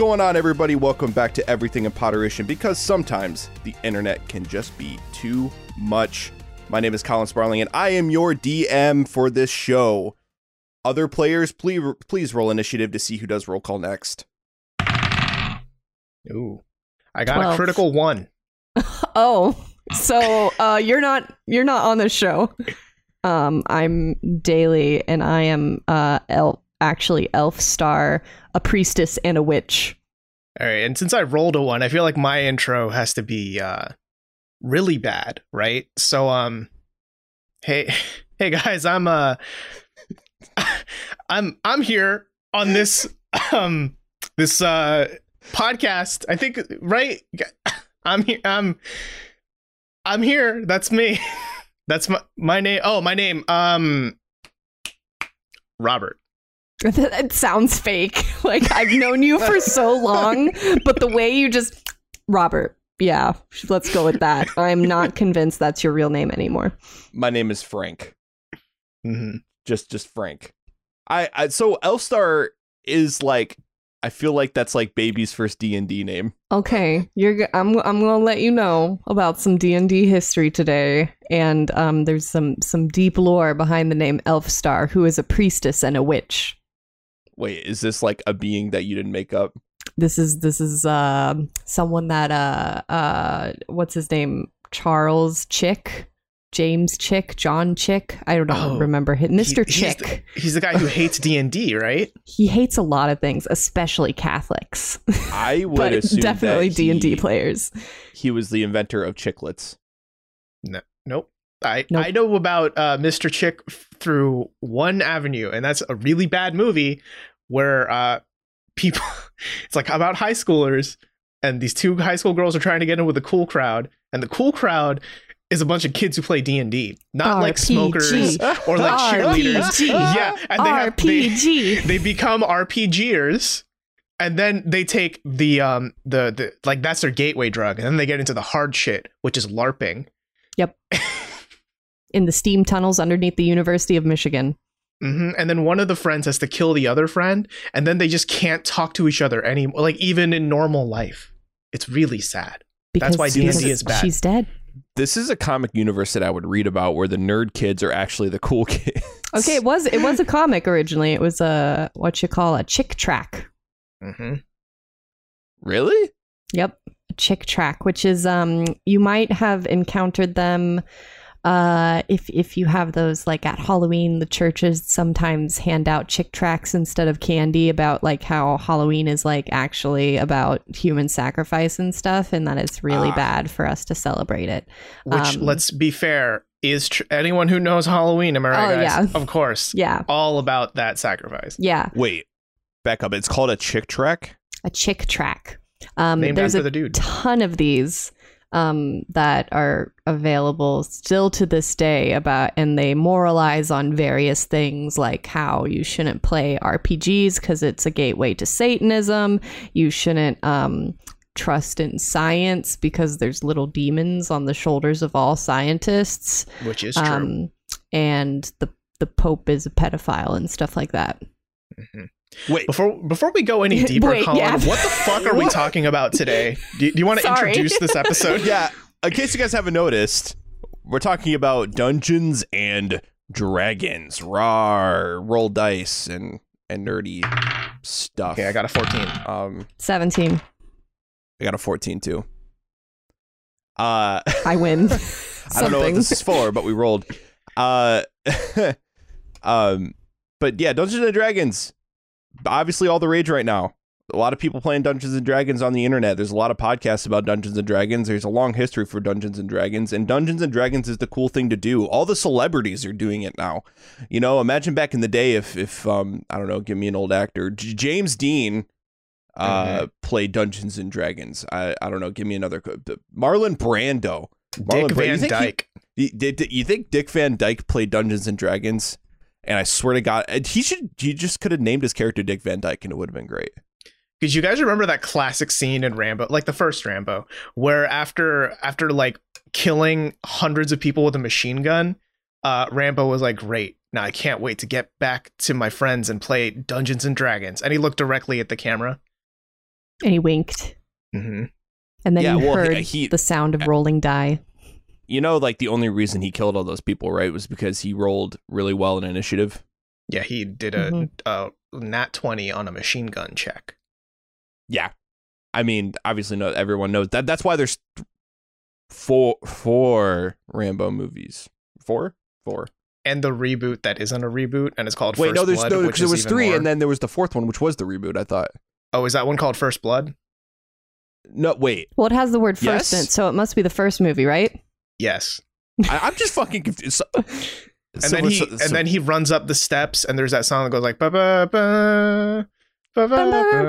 What's going on, everybody? Welcome back to Everything in Potterition because sometimes the internet can just be too much. My name is Colin Sparling, and I am your DM for this show. Other players, please, please roll initiative to see who does roll call next. Ooh, I got Twelve. a critical one. Oh, so uh, you're not you're not on the show. Um, I'm Daly, and I am uh, elf, actually Elf Star, a priestess and a witch. All right, and since I rolled a one, I feel like my intro has to be uh, really bad, right? So, um, hey, hey guys, I'm uh, I'm I'm here on this um this uh podcast. I think right. I'm here. I'm I'm here. That's me. That's my my name. Oh, my name. Um, Robert. It sounds fake. Like I've known you for so long, but the way you just Robert. Yeah, let's go with that. I'm not convinced that's your real name anymore. My name is Frank. hmm Just, just Frank. I, I so Elfstar is like, I feel like that's like baby's first D and D name. Okay, you're. g- I'm. I'm gonna let you know about some D and D history today, and um, there's some some deep lore behind the name Elfstar, who is a priestess and a witch. Wait, is this like a being that you didn't make up? This is this is uh, someone that uh uh what's his name Charles Chick, James Chick, John Chick. I don't know, Oh, remember him, Mister He- he's Chick. the- He's the guy who hates D and D, right? he hates a lot of things, especially Catholics, I would but assume definitely that D and D he- players. He was the inventor of chiclets. Nope. I Nope. I know about uh, Mr. Chick through one avenue, and that's a really bad movie where uh, people. It's like about high schoolers, and these two high school girls are trying to get in with the cool crowd, and the cool crowd is a bunch of kids who play D and D, not like smokers or like cheerleaders. Yeah, and they have they, they become RPGers and then they take the um the, the like that's their gateway drug and then they get into the hard shit which is larping Yep. in the steam tunnels underneath the University of Michigan. Hmm and then one of the friends has to kill the other friend and then they just can't talk to each other anymore like even in normal life it's really sad That's why because D&D is bad. She's dead. This is a comic universe that I would read about where the nerd kids are actually the cool kids. Okay, it was it was a comic originally. It was a what you call a Chick tract. hmm really? Yep, a Chick tract, which is um you might have encountered them uh if if you have those like at Halloween the churches sometimes hand out Chick tracts instead of candy about like how Halloween is like actually about human sacrifice and stuff and that it's really Ah. bad for us to celebrate it. which Um, let's be fair is tr- anyone who knows halloween am i right Oh, guys yeah. of course Yeah. all about that sacrifice Yeah, Wait, back up. It's called a chick track. a Chick tract. Um named there's after a the dude ton of these um, that are available still to this day about and they moralize on various things like how you shouldn't play rpgs because it's a gateway to satanism. You shouldn't um, trust in science because there's little demons on the shoulders of all scientists. Which is true. Um, and the the pope is a pedophile and stuff like that. Mhm. Wait, Before before we go any deeper, Wait, Colin, yeah. what the fuck are we talking about today? Do, do you want to introduce this episode? yeah. In case you guys haven't noticed, we're talking about Dungeons and Dragons, rar, roll dice, and and nerdy stuff. Okay, I got a 14. um, 17 I got a fourteen too. Uh, i win I don't know what this is for, but we rolled. Uh, um, but yeah, Dungeons and Dragons, obviously all the rage right now. A lot of people playing Dungeons and Dragons on the internet. There's a lot of podcasts about Dungeons and Dragons. There's a long history for Dungeons and Dragons, and Dungeons and Dragons is the cool thing to do. All the celebrities are doing it now. You know, imagine back in the day if if um I don't know, give me an old actor, J- James Dean uh played Dungeons and Dragons. I I don't know, give me another Marlon Brando. Marlon Dick Brando. You Van Dyke. you, did, you think Dick Van Dyke played Dungeons and Dragons? And I swear to God, he should. He just could have named his character Dick Van Dyke, and it would have been great. Did you guys remember that classic scene in Rambo, like the first Rambo, where after after like killing hundreds of people with a machine gun, uh, Rambo was like, "Great, now I can't wait to get back to my friends and play Dungeons and Dragons." And he looked directly at the camera. And he winked. hmm And then Yeah, you well, heard he- he- the sound of rolling die. You know, like the only reason he killed all those people, right, was because he rolled really well in initiative. Yeah, he did a, Mhm. a nat twenty on a machine gun check. Yeah, I mean, obviously, no, everyone knows that. That's why there's four four Rambo movies. Four, four. And the reboot that isn't a reboot and it's called Wait, First no, there's Blood, no, because there is was three, more- and then there was the fourth one, which was the reboot. I thought. oh, is that one called First Blood? No, wait, Well, it has the word first in it, so it must be the first movie, right? Yes. I, I'm just fucking confused. So- And so- then he so- and then he runs up the steps and there's that song that goes like ba ba ba ba ba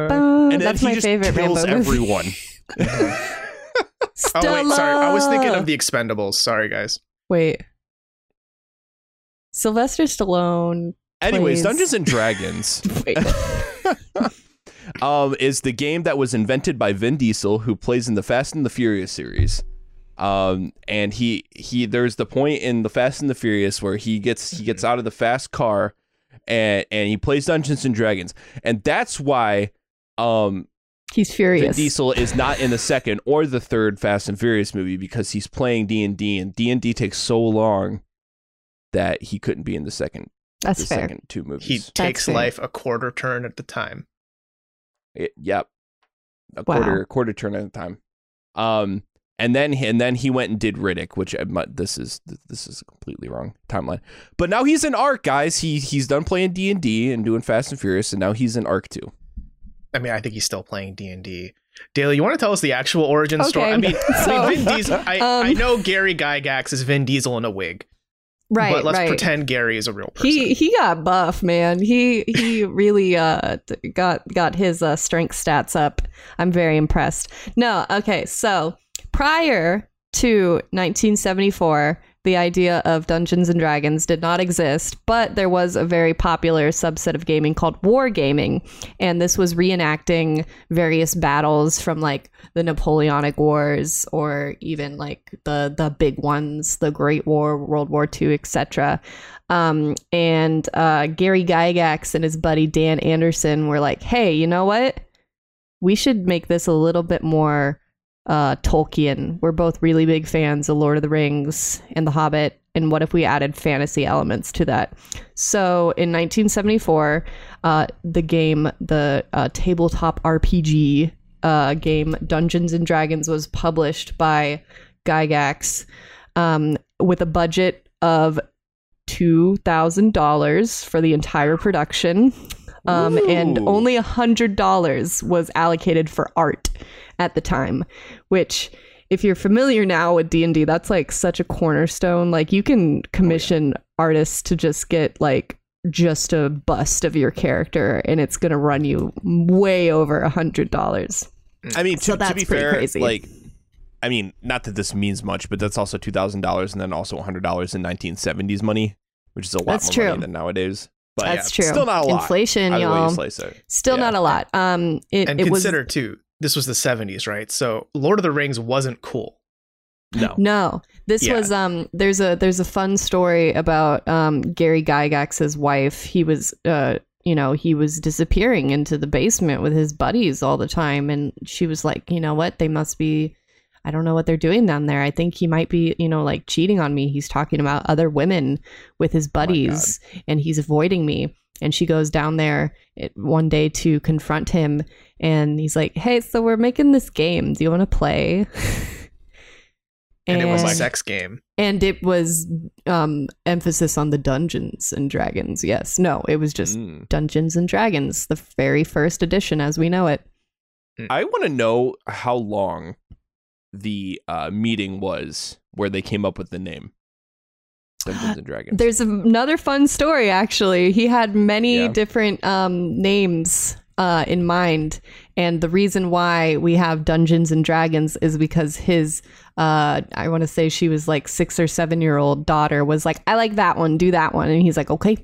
ba. and then That's he my just favorite kills Rambo movie. everyone. Oh wait, sorry. I was thinking of the Expendables. Sorry, guys. Wait. Sylvester Stallone. Anyways, Please. Dungeons and Dragons um, is the game that was invented by Vin Diesel, who plays in the Fast and the Furious series. Um, and he he there's the point in the Fast and the Furious where he gets he gets out of the fast car and and he plays Dungeons and Dragons, and that's why um He's Vin furious. Diesel is not in the second or the third Fast and Furious movie because he's playing D and D, and D and D takes so long that he couldn't be in the second That's the fair. second two movies. He takes fair. life a quarter turn at the time. It- yep. A Wow. quarter quarter turn at a time. Um and then and then he went and did Riddick, which this is this is a completely wrong timeline. But now he's in Arc, guys. He he's done playing D and D and doing Fast and Furious, and now he's in Arc too. I mean, I think he's still playing D and D. Daly, you want to tell us the actual origin story? I mean, I mean, Vin Diesel. I, Um, I know Gary Gygax is Vin Diesel in a wig, right, but let's right. pretend Gary is a real person. he he got buff, man. He he really uh got got his uh strength stats up. I'm very impressed. No, okay. So, prior to 1974, the idea of Dungeons and Dragons did not exist, but there was a very popular subset of gaming called wargaming, and this was reenacting various battles from like the Napoleonic Wars or even like the the big ones, the Great War, World War II, etc. Um, and uh, Gary Gygax and his buddy Dave Arneson were like, "Hey, you know what? We should make this a little bit more uh, Tolkien. We're both really big fans of Lord of the Rings and The Hobbit. And what if we added fantasy elements to that? So in 1974, uh, the game, the uh, tabletop RPG uh, game Dungeons and Dragons was published by Gygax um, with a budget of $2,000 for the entire production. Um, and only $100 was allocated for art at the time, which if you're familiar now with D&D, that's like such a cornerstone. Like you can commission artists to just get like just a bust of your character and it's going to run you way over a $100. I mean, So to, to that's be pretty fair, crazy. like, I mean, not that this means much, but that's also two thousand dollars, and then also hundred dollars in nineteen seventies money, which is a lot That's more money true. than nowadays. But That's yeah, true. Still not a lot. Inflation, Either way you y'all. slice it. Still Yeah. not a lot. Um it, and it was consider too, this was the '70s, right? So Lord of the Rings wasn't cool. No. No, this Yeah. was um. There's a there's a fun story about um Gary Gygax's wife. He was uh you know he was disappearing into the basement with his buddies all the time, and she was like, you know what, they must be. I don't know what they're doing down there. I think he might be, you know, like cheating on me. He's talking about other women with his buddies and he's avoiding me. And she goes down there it, one day to confront him. And he's like, Hey, so we're making this game. Do you want to play? And, it was a sex game. and it was um emphasis on the dungeons and dragons yes no it was just Mm. dungeons and dragons the very first edition as we know it I want to know how long the uh, meeting was where they came up with the name Dungeons and Dragons. there's another fun story actually he had many Yeah. different um names uh in mind and the reason why we have dungeons and dragons is because his uh i want to say she was like six or seven year old daughter was like i like that one do that one and he's like okay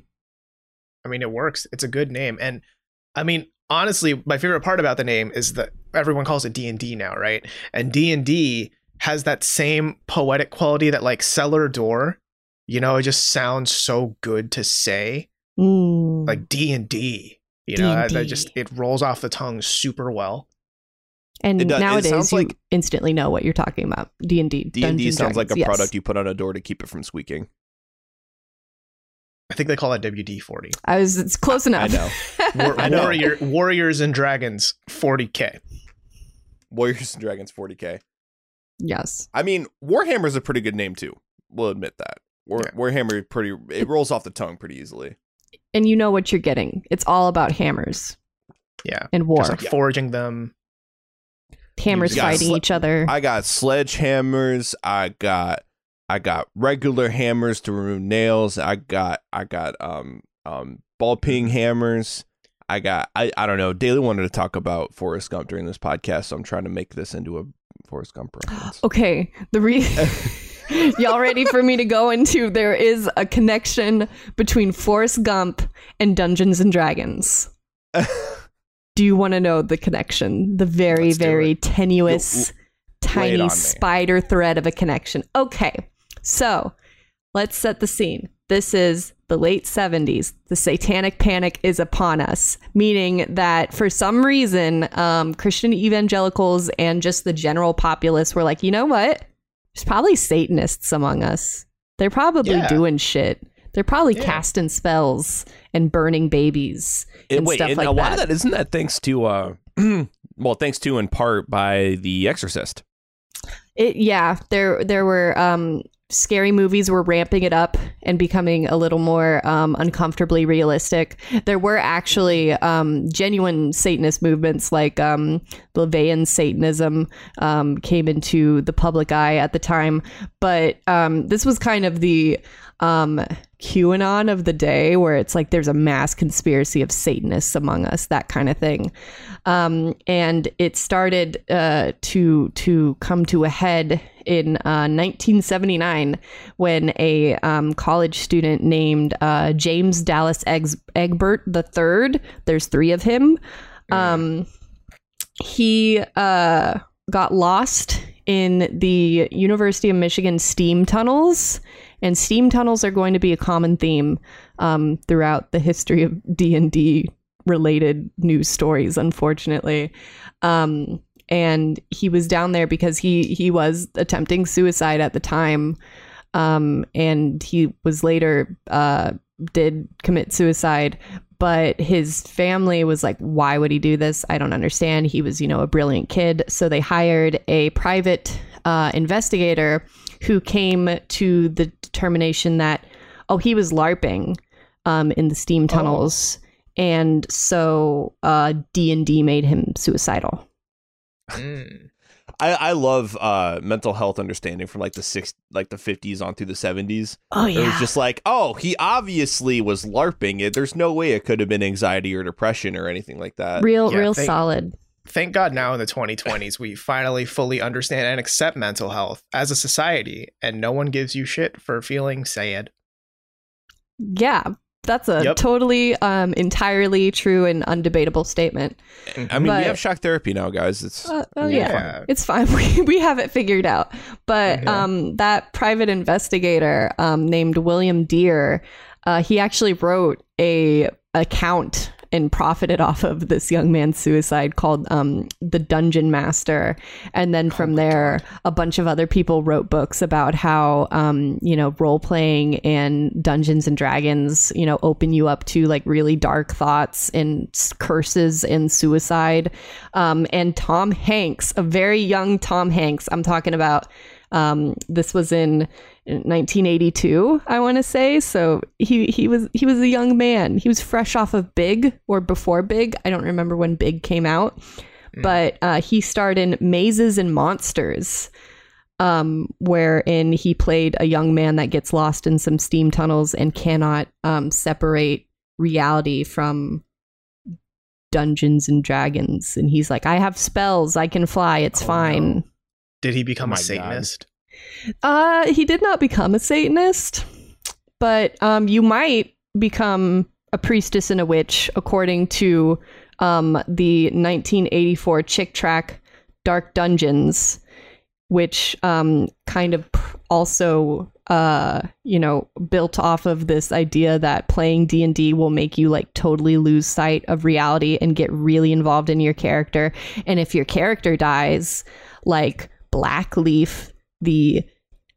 I mean, it works. It's a good name, and I mean, honestly, my favorite part about the name is that everyone calls it D and D now, right? And D and D has that same poetic quality that like cellar door. You know, it just sounds so good to say, Mm. like D and D. You know, that, that D&D. just it rolls off the tongue super well. And It does- it nowadays, sounds you like- instantly know what you're talking about. D and D. D and D sounds like a product you put on a door to keep it from squeaking. I think they call it WD forty. I was. It's close enough. I know. War- I know. Warrior Warriors and Dragons forty k. Warriors and Dragons 40k. yes. I mean, Warhammer's a pretty good name too. We'll admit that. War, Yeah. Warhammer pretty it rolls off the tongue pretty easily. And you know what you're getting. It's all about hammers Yeah, and war. just like forging them. hammers fighting sle- each other. I got sledgehammers. I got I got regular hammers to remove nails. I got I got um um ball peen hammers. I got I, I don't know. Daly wanted to talk about Forrest Gump during this podcast, so I'm trying to make this into a Forrest Gump reference. Okay, the re y'all ready for me to go into? There is a connection between Forrest Gump and Dungeons and Dragons. Do you want to know the connection? The very, very tenuous, tiny spider thread of a connection. Okay, so let's set the scene. This is the late 70s. The satanic panic is upon us, meaning that for some reason, um, Christian evangelicals and just the general populace were like, you know what? There's probably Satanists among us. They're probably Yeah. doing shit. They're probably Yeah. casting spells and burning babies And and wait, stuff and like a lot that. of that isn't that thanks to uh well, thanks to in part by The Exorcist. It yeah, there there were um scary movies were ramping it up and becoming a little more um, uncomfortably realistic. There were actually um, genuine Satanist movements like um, LaVeyan Satanism um, came into the public eye at the time, but um, this was kind of the um, QAnon of the day, where it's like there's a mass conspiracy of Satanists among us, that kind of thing. And it started uh, to to come to a head in uh, 1979 when a um, college student named uh, James Dallas Eggs- Egbert III, there's three of him, um, he uh, got lost in the University of Michigan steam tunnels. And steam tunnels are going to be a common theme um, throughout the history of D and D related news stories, unfortunately. Um, and he was down there because he he was attempting suicide at the time, um, and he was later uh, did commit suicide. But his family was like, "Why would he do this? I don't understand." He was, you know, a brilliant kid, so they hired a private uh, investigator who came to the determination that, oh, he was larping um, in the steam tunnels, and so uh, D and D made him suicidal. Mm. I, I love uh mental health understanding from like the six like the fifties on through the seventies. Oh yeah, It was just like, oh, he obviously was LARPing it. There's no way it could have been anxiety or depression or anything like that. real, Yeah, real they- solid. Thank God now in the 2020s we finally fully understand and accept mental health as a society, and no one gives you shit for feeling sad. Yeah, that's a Yep. totally, um, entirely true and undebatable statement. I mean, But- we have shock therapy now, guys. It's Uh, oh Yeah. yeah. it's fine. We, we have it figured out. But Mhm. um, that private investigator um, named William Dear, uh, he actually wrote a account and profited off of this young man's suicide called um, the Dungeon Master. And then from there, a bunch of other people wrote books about how um, you know role playing and Dungeons and Dragons, you know, open you up to like really dark thoughts and curses and suicide. Um, and Tom Hanks, a very young Tom Hanks, I'm talking about. Um, this was in 1982, I want to say. So he he was he was a young man. He was fresh off of Big or before Big. I don't remember when Big came out, but uh, he starred in Mazes and Monsters, um, wherein he played a young man that gets lost in some steam tunnels and cannot um, separate reality from Dungeons and Dragons. And he's like, I have spells. I can fly. It's Oh, fine. no. Did he become Oh a Satanist? God. Uh, he did not become a Satanist, but um, you might become a priestess and a witch, according to um, the 1984 Chick tract Dark Dungeons. which um, kind of also uh, you know built off of this idea that playing d&d will make you like totally lose sight of reality and get really involved in your character and if your character dies like blackleaf the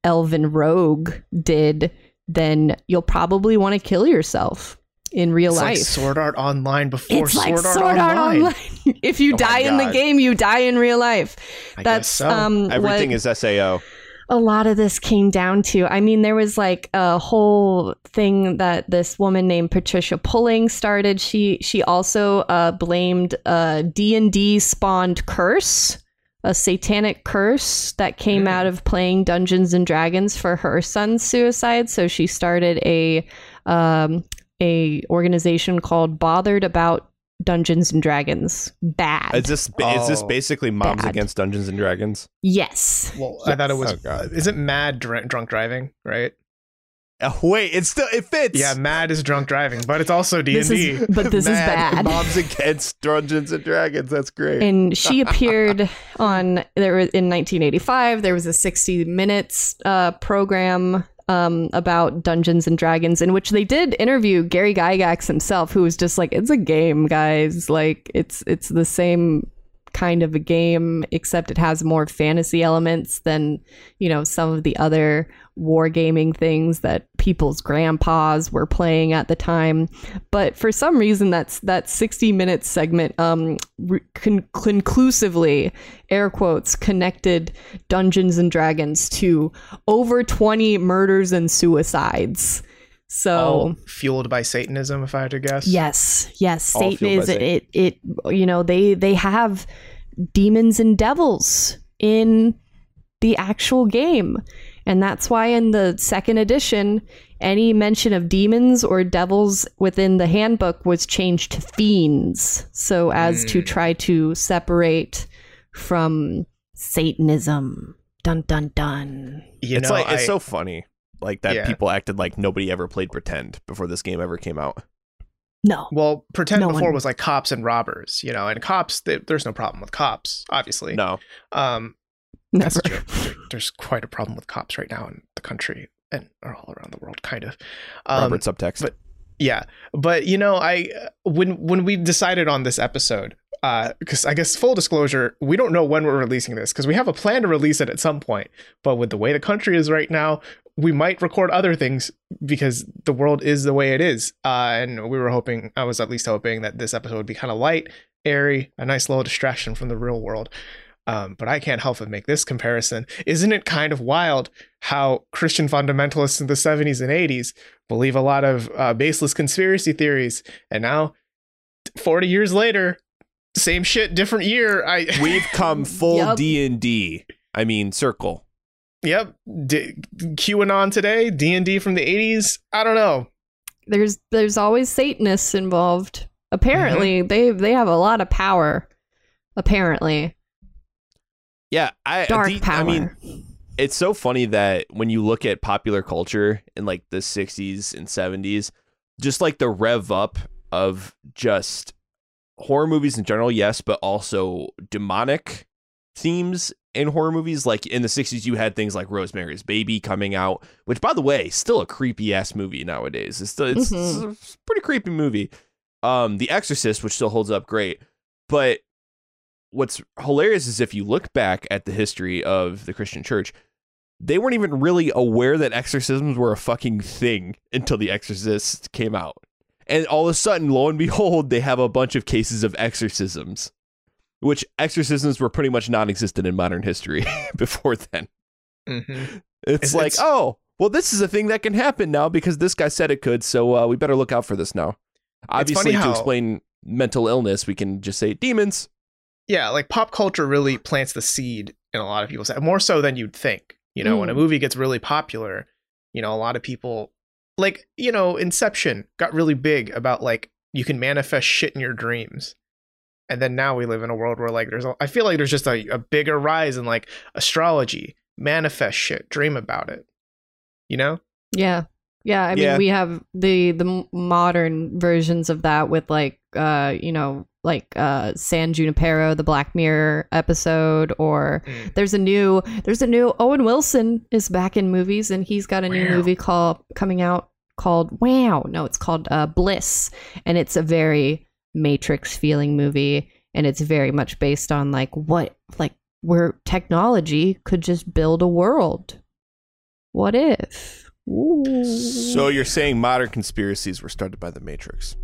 elven rogue did then you'll probably want to kill yourself in real It's life like Sword Art Online before it's Sword, like Art, Sword Art Online. Online. if you Oh die in the game, you die in real life. I That's guess so. um Everything what is SAO. a lot of this came down to. I mean, there was like a whole thing that this woman named Patricia Pulling started. She she also uh, blamed a D and D spawned curse. A satanic curse that came Mm. out of playing Dungeons and Dragons for her son's suicide. So she started a um, a organization called Bothered About Dungeons and Dragons. Bad. Is this is this Oh. basically Moms Bad. Against Dungeons and Dragons? yes. well, I thought it was. Oh, God. Isn't Mad dr- drunk driving? Right? Oh, wait, it's still it fits. Yeah, Mad is drunk driving, but it's also D and D. but this is Mad bad. Moms Against Dungeons and Dragons. That's great. and she appeared on there was in 1985 there was a 60 minutes uh, program um, about dungeons and dragons in which they did interview gary gygax himself who was just like it's a game guys like it's it's the same kind of a game except it has more fantasy elements than you know some of the other wargaming things that people's grandpas were playing at the time. But for some reason that's that 60 minute segment um re- con- conclusively air quotes connected dungeons and dragons to over 20 murders and suicides so All fueled by Satanism, if I had to guess. yes yes All satan is Satan. it it you know they they have demons and devils in the actual game and that's why in the second edition any mention of demons or devils within the handbook was changed to fiends so as to Mm. try to separate from satanism dun dun dun You it's know, like it's so funny, like that Yeah. people acted like nobody ever played pretend before this game ever came out. no Well, pretend No before one- was like cops and robbers, you know, and cops. They, there's no problem with cops, obviously. No, Um, that's never a joke. There- There's quite a problem with cops right now in the country and or all around the world, kind of. Um, Robert subtext. but- Yeah, but you know, I when when we decided on this episode, because I guess full disclosure, we don't know when we're releasing this because we have a plan to release it at some point. But with the way the country is right now, we might record other things because the world is the way it is. Uh, and we were hoping, I was at least hoping that this episode would be kind of light, airy, a nice little distraction from the real world. Um, but I can't help but make this comparison. Isn't it kind of wild how Christian fundamentalists in the 70s and 80s believe a lot of uh, baseless conspiracy theories, and now, 40 years later, same shit, different year. I We've come full Yup. D and D. I mean, circle. Yep, D- QAnon today, D and D from the 80s. I don't know. there's there's always satanists involved. Apparently mm-hmm. they they have a lot of power apparently. Yeah, I dark D- power. I mean, it's so funny that when you look at popular culture in like the 60s and 70s, just like the rev up of just horror movies in general, yes, but also demonic themes in horror movies. Like in the 60s, you had things like Rosemary's Baby coming out, which, by the way, still a creepy ass movie nowadays. It's still it's, Mhm. it's a pretty creepy movie. Um, The Exorcist, which still holds up great, but what's hilarious is if you look back at the history of the Christian church, they weren't even really aware that exorcisms were a fucking thing until The Exorcist came out. And all of a sudden, lo and behold, they have a bunch of cases of exorcisms, which exorcisms were pretty much non existent in modern history before then. Mm-hmm. It's It's- like, it's- oh, well, this is a thing that can happen now because this guy said it could, so uh, we better look out for this now. Obviously, to how- explain mental illness, we can just say demons. Yeah, like pop culture really plants the seed in a lot of people's head, more so than you'd think. You know, when a Mm. movie gets really popular, you know, a lot of people like, you know, Inception got really big about like you can manifest shit in your dreams. And then now we live in a world where like there's a, I feel like there's just a, a bigger rise in like astrology, manifest shit, dream about it. You know? yeah yeah i mean Yeah. we have the the modern versions of that with like uh you know like uh San Junipero, the Black Mirror episode, or Mm. there's a new there's a new Owen Wilson is back in movies and he's got a new movie called coming out called Wow. No, it's called uh Bliss. And it's a very Matrix feeling movie. And it's very much based on like what like where technology could just build a world. What if? Ooh. So you're saying modern conspiracies were started by the Matrix?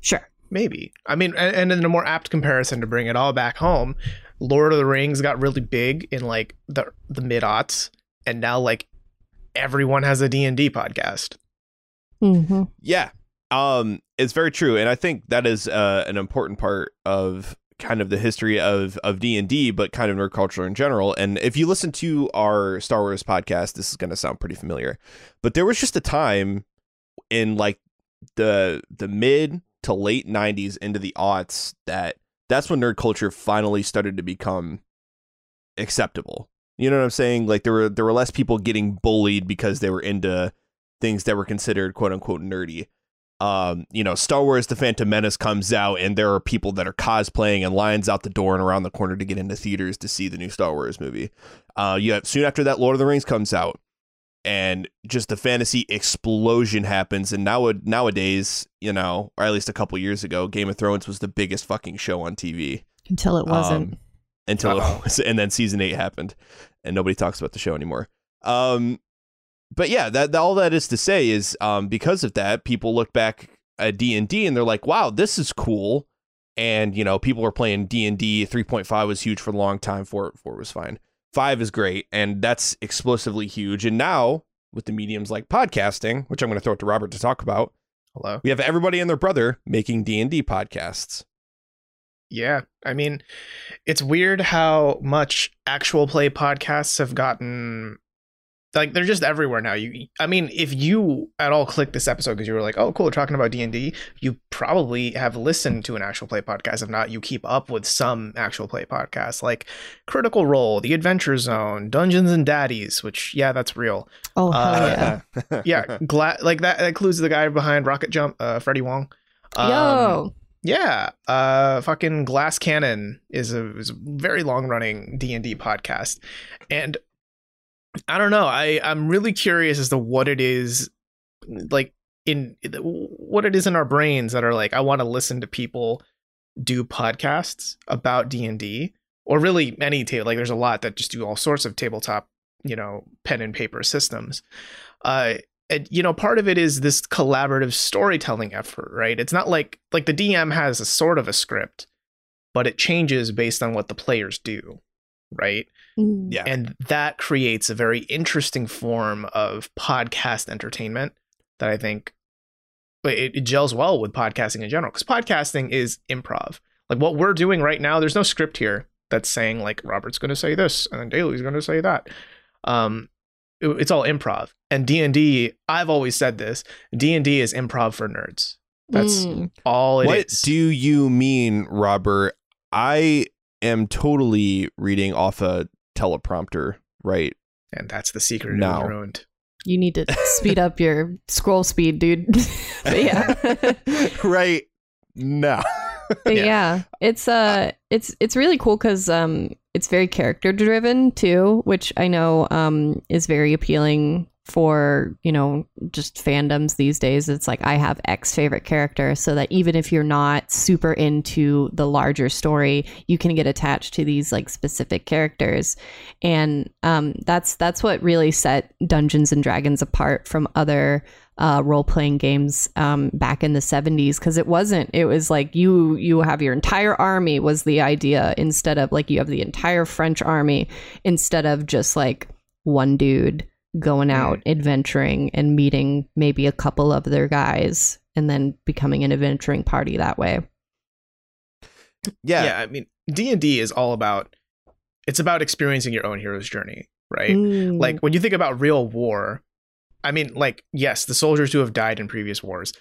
sure. Maybe. I mean, and, and in a more apt comparison to bring it all back home, Lord of the Rings got really big in like the the mid aughts, and now like everyone has a D and D podcast. Mm-hmm. Yeah, um, it's very true, and I think that is uh, an important part of kind of the history of of D and D, but kind of nerd culture in general. And if you listen to our Star Wars podcast, this is going to sound pretty familiar. But there was just a time in like the the mid to late '90s into the aughts that that's when nerd culture finally started to become acceptable. You know what I'm saying? Like there were there were less people getting bullied because they were into things that were considered quote unquote nerdy. Um, you know, Star Wars The Phantom Menace comes out and there are people that are cosplaying and lines out the door and around the corner to get into theaters to see the new Star Wars movie. Uh you have soon after that Lord of the Rings comes out and just the fantasy explosion happens and now nowadays, you know, or at least a couple years ago, Game of Thrones was the biggest fucking show on TV Until it wasn't. um, until Uh-oh. it was, and then season eight happened, and nobody talks about the show anymore. Um, but yeah, that, that all that is to say is, um, because of that, people look back at D and D and they're like, "Wow, this is cool." And you know, people are playing D and D. Three point five was huge for a long time. Four four was fine. Five is great, and that's explosively huge. And now with the mediums like podcasting, which I'm going to throw it to Robert to talk about, Hello. we have everybody and their brother making D and D podcasts. Yeah, I mean, it's weird how much actual play podcasts have gotten. Like they're just everywhere now. You, I mean, if you at all clicked this episode because you were like, "Oh, cool, we're talking about D and D," you probably have listened to an actual play podcast. If not, you keep up with some actual play podcasts like Critical Role, The Adventure Zone, Dungeons and Daddies. Which, yeah, that's real. oh hell uh, yeah. Yeah, glad like that. That includes the guy behind Rocket Jump, uh, Freddie Wong. Um, Yo. yeah, uh, fucking Glass Cannon is a, is a very long running D and D podcast, and I don't know. I I'm really curious as to what it is like in what it is in our brains that are like I want to listen to people do podcasts about D and D or really any table. Like there's a lot that just do all sorts of tabletop, you know, pen and paper systems. Uh, and you know part of it is this collaborative storytelling effort right it's not like like the dm has a sort of a script but it changes based on what the players do right. Yeah. and that creates a very interesting form of podcast entertainment that i think it, it gels well with podcasting in general because podcasting is improv like what we're doing right now there's no script here that's saying like robert's going to say this and then daly's going to say that um it- it's all improv and d&d i've always said this d&d is improv for nerds that's Mm. all it is. what do you mean, Robert? I am totally reading off a teleprompter, right? and that's the secret it ruined You need to speed up your scroll speed, dude. yeah. right now. But Yeah. yeah. it's uh it's it's really cool cuz um it's very character driven too, which I know um is very appealing for, you know, just fandoms these days. It's like I have X favorite character so that even if you're not super into the larger story, you can get attached to these like specific characters. And um that's that's what really set Dungeons and Dragons apart from other uh, role playing games um, back in the 70s because it wasn't it was like you you have your entire army was the idea instead of like you have the entire French army instead of just like one dude going out adventuring and meeting maybe a couple of their guys and then becoming an adventuring party that way. Yeah. yeah i mean d&d is all about it's about experiencing your own hero's journey right Mm. like when you think about real war i mean like yes the soldiers who have died in previous wars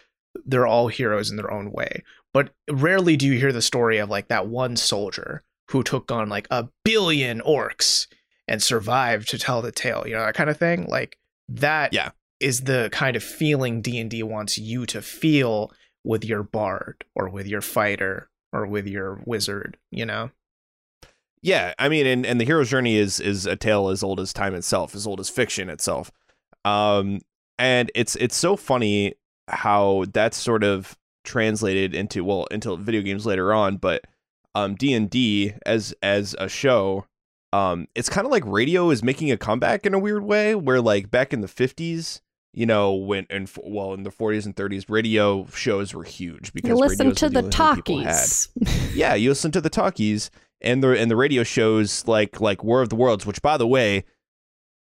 they're all heroes in their own way but rarely do you hear the story of like that one soldier who took on like a billion orcs and survive to tell the tale you know that kind of thing like that Yeah. is the kind of feeling d&d wants you to feel with your bard or with your fighter or with your wizard, you know? Yeah, I mean, and, and the hero's journey is is a tale as old as time itself, as old as fiction itself. Um, and it's it's so funny how that's sort of translated into well into video games later on, but um D and D as as a show, um, it's kind of like radio is making a comeback in a weird way, where like back in the fifties, you know, when and well in the forties and thirties, radio shows were huge because you listen to were the only thing people had talkies. yeah, you listen to the talkies and the and the radio shows like like War of the Worlds, which by the way,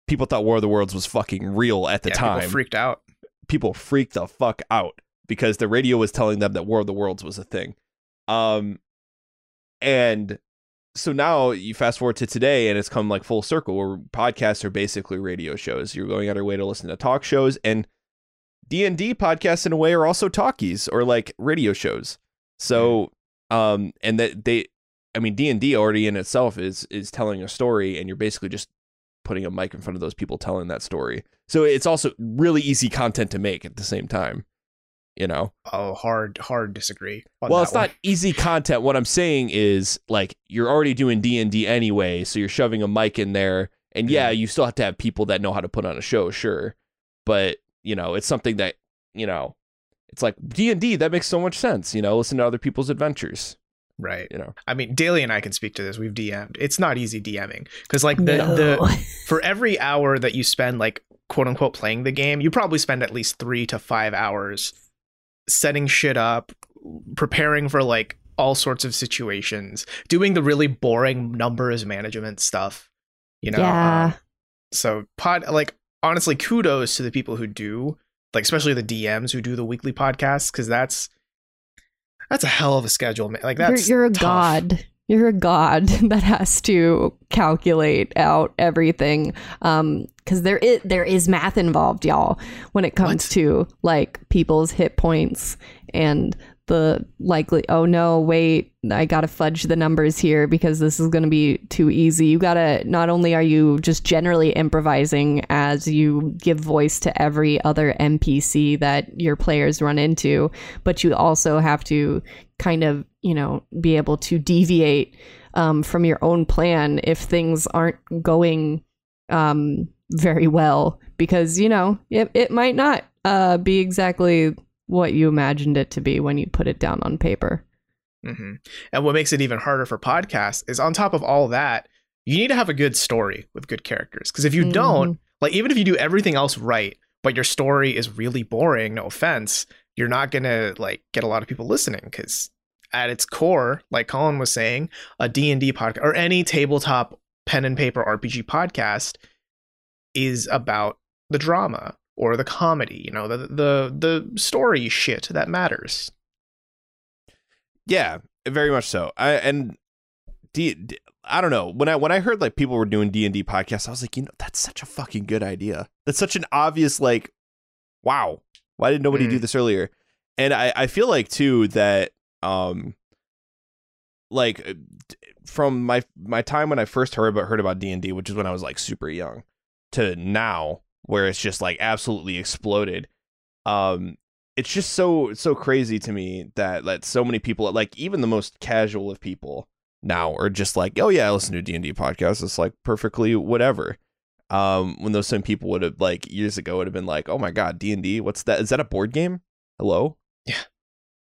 people thought War of the Worlds was fucking real at the yeah, time. people freaked out. people freaked the fuck out because the radio was telling them that War of the Worlds was a thing. Um and so now you fast forward to today and it's come like full circle where podcasts are basically radio shows. You're going out of your way to listen to talk shows and D&D podcasts in a way are also talkies or like radio shows. So um and that they I mean D&D already in itself is is telling a story and you're basically just putting a mic in front of those people telling that story. So it's also really easy content to make at the same time. You know? Oh, hard, hard disagree. on well, that it's one. not easy content. What I'm saying is like you're already doing D&D anyway, so you're shoving a mic in there and yeah, mm-hmm. you still have to have people that know how to put on a show, sure. But, you know, it's something that, you know, it's like D&D that makes so much sense, you know, listen to other people's adventures, right. you know. I mean, Daly and I can speak to this. We've DM'd. It's not easy DMing because, like, the the for every hour that you spend, like, quote unquote, playing the game, you probably spend at least three to five hours setting shit up, preparing for like all sorts of situations, doing the really boring numbers management stuff. You know, Yeah. um, so pod like honestly, kudos to the people who do like, especially the DMs who do the weekly podcasts because that's that's a hell of a schedule. man. Like that's you're, you're a tough. god. You're a god that has to calculate out everything. Um, because there is there is math involved, y'all, when it comes What? to like people's hit points and the likely oh no wait i gotta fudge the numbers here because this is gonna be too easy. You gotta not only are you just generally improvising as you give voice to every other npc that your players run into but you also have to kind of you know be able to deviate um, from your own plan if things aren't going um, very well because you know it, it might not uh, be exactly what you imagined it to be when you put it down on paper hmm And what makes it even harder for podcasts is on top of all that, you need to have a good story with good characters. Because if you don't, like even if you do everything else right, but your story is really boring, no offense, you're not gonna like get a lot of people listening. Because at its core, like Colin was saying, a D and D podcast or any tabletop pen and paper RPG podcast is about the drama or the comedy. You know, the the the story shit that matters. Yeah, very much so. I and D, D I don't know. When I when I heard like people were doing D&D podcasts, I was like, you know, that's such a fucking good idea. That's such an obvious like wow. Why didn't nobody do Mm. this earlier? And I I feel like too that um like uh, from my my time when I first heard about heard about D&D, which is when I was like super young, to now where it's just like absolutely exploded. Um it's just so so crazy to me that that so many people like even the most casual of people now are just like oh yeah i listen to d&d podcasts it's like perfectly whatever. Um when those same people would have like years ago would have been like oh my god d&d what's that? Is that a board game? Hello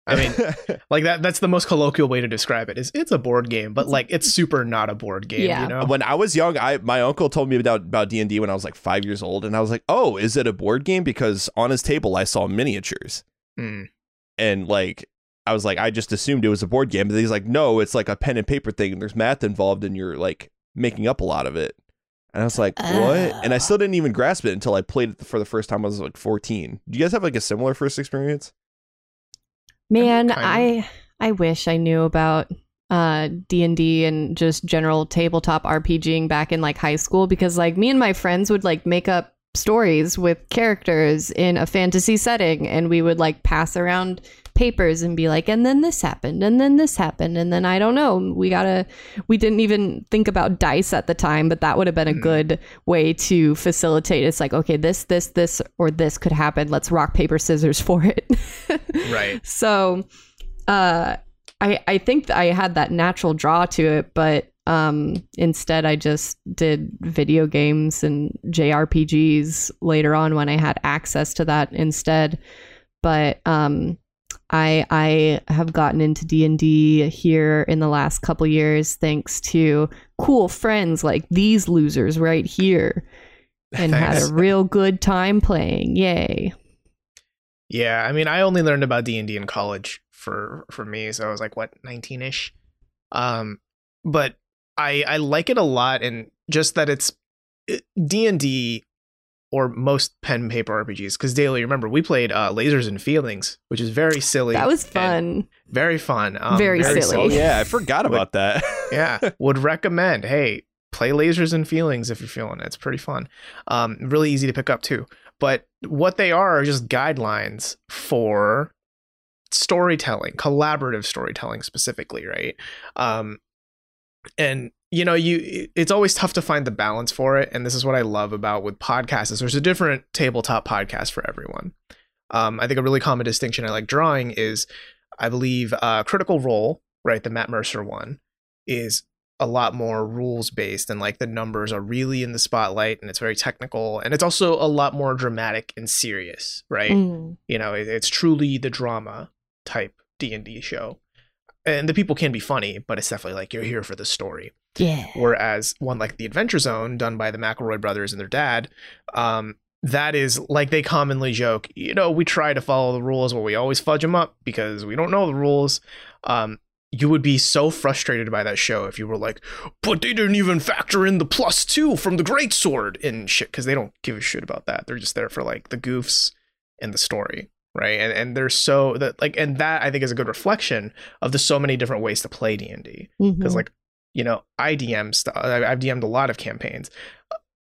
I mean, like that that's the most colloquial way to describe it is it's a board game but like it's super not a board game Yeah. you know when i was young i my uncle told me about about d&d when i was like five years old and i was like oh is it a board game because on his table i saw miniatures Mm. and like I was like, I just assumed it was a board game. But he's like, no, it's like a pen and paper thing. And there's math involved, and you're like making up a lot of it. And I was like, what? And I still didn't even grasp it until I played it for the first time. I was like 14. Do you guys have like a similar first experience? Man i i wish i knew about uh d&d and just general tabletop rpging back in like high school because like me and my friends would like make up stories with characters in a fantasy setting and we would like pass around papers and be like and then this happened and then this happened and then I don't know. We got to we didn't even think about dice at the time but that would have been a Mm. good way to facilitate. It's like okay this this this or this could happen. Let's rock paper scissors for it. Right. so uh I I think I had that natural draw to it but um instead I just did video games and JRPGs later on when I had access to that instead. But um I I have gotten into D&D here in the last couple years thanks to cool friends like these losers right here and had a real good time playing. Yay. Yeah, I mean, I only learned about D and D in college for for me, so I was like what nineteen ish. Um, but I I like it a lot, and just that it's D and D or most pen and paper RPGs. Because Daly, remember we played uh, Lasers and Feelings, which is very silly. That was fun. very fun. Um, Very silly. Oh yeah, I forgot about that. yeah would recommend hey play lasers and feelings if you're feeling it it's pretty fun um really easy to pick up too but what they are are just guidelines for storytelling collaborative storytelling specifically right um and you know you it's always tough to find the balance for it and this is what i love about with podcasts is there's a different tabletop podcast for everyone. Um i think a really common distinction i like drawing is i believe uh critical role right the matt mercer one is a lot more rules based and like the numbers are really in the spotlight and it's very technical and it's also a lot more dramatic and serious right? Mm. you know it, it's truly the drama type d&d show and the people can be funny but it's definitely like you're here for the story. Yeah. whereas one like the adventure zone done by the mcelroy brothers and their dad um that is like they commonly joke you know we try to follow the rules but we always fudge them up because we don't know the rules. Um you would be so frustrated by that show if you were like but they didn't even factor in the plus two from the great sword and shit because they don't give a shit about that. They're just there for like the goofs and the story right? And and they're so that like and that i think is a good reflection of the so many different ways to play d&d because like you know i dm stuff i've dm'd a lot of campaigns.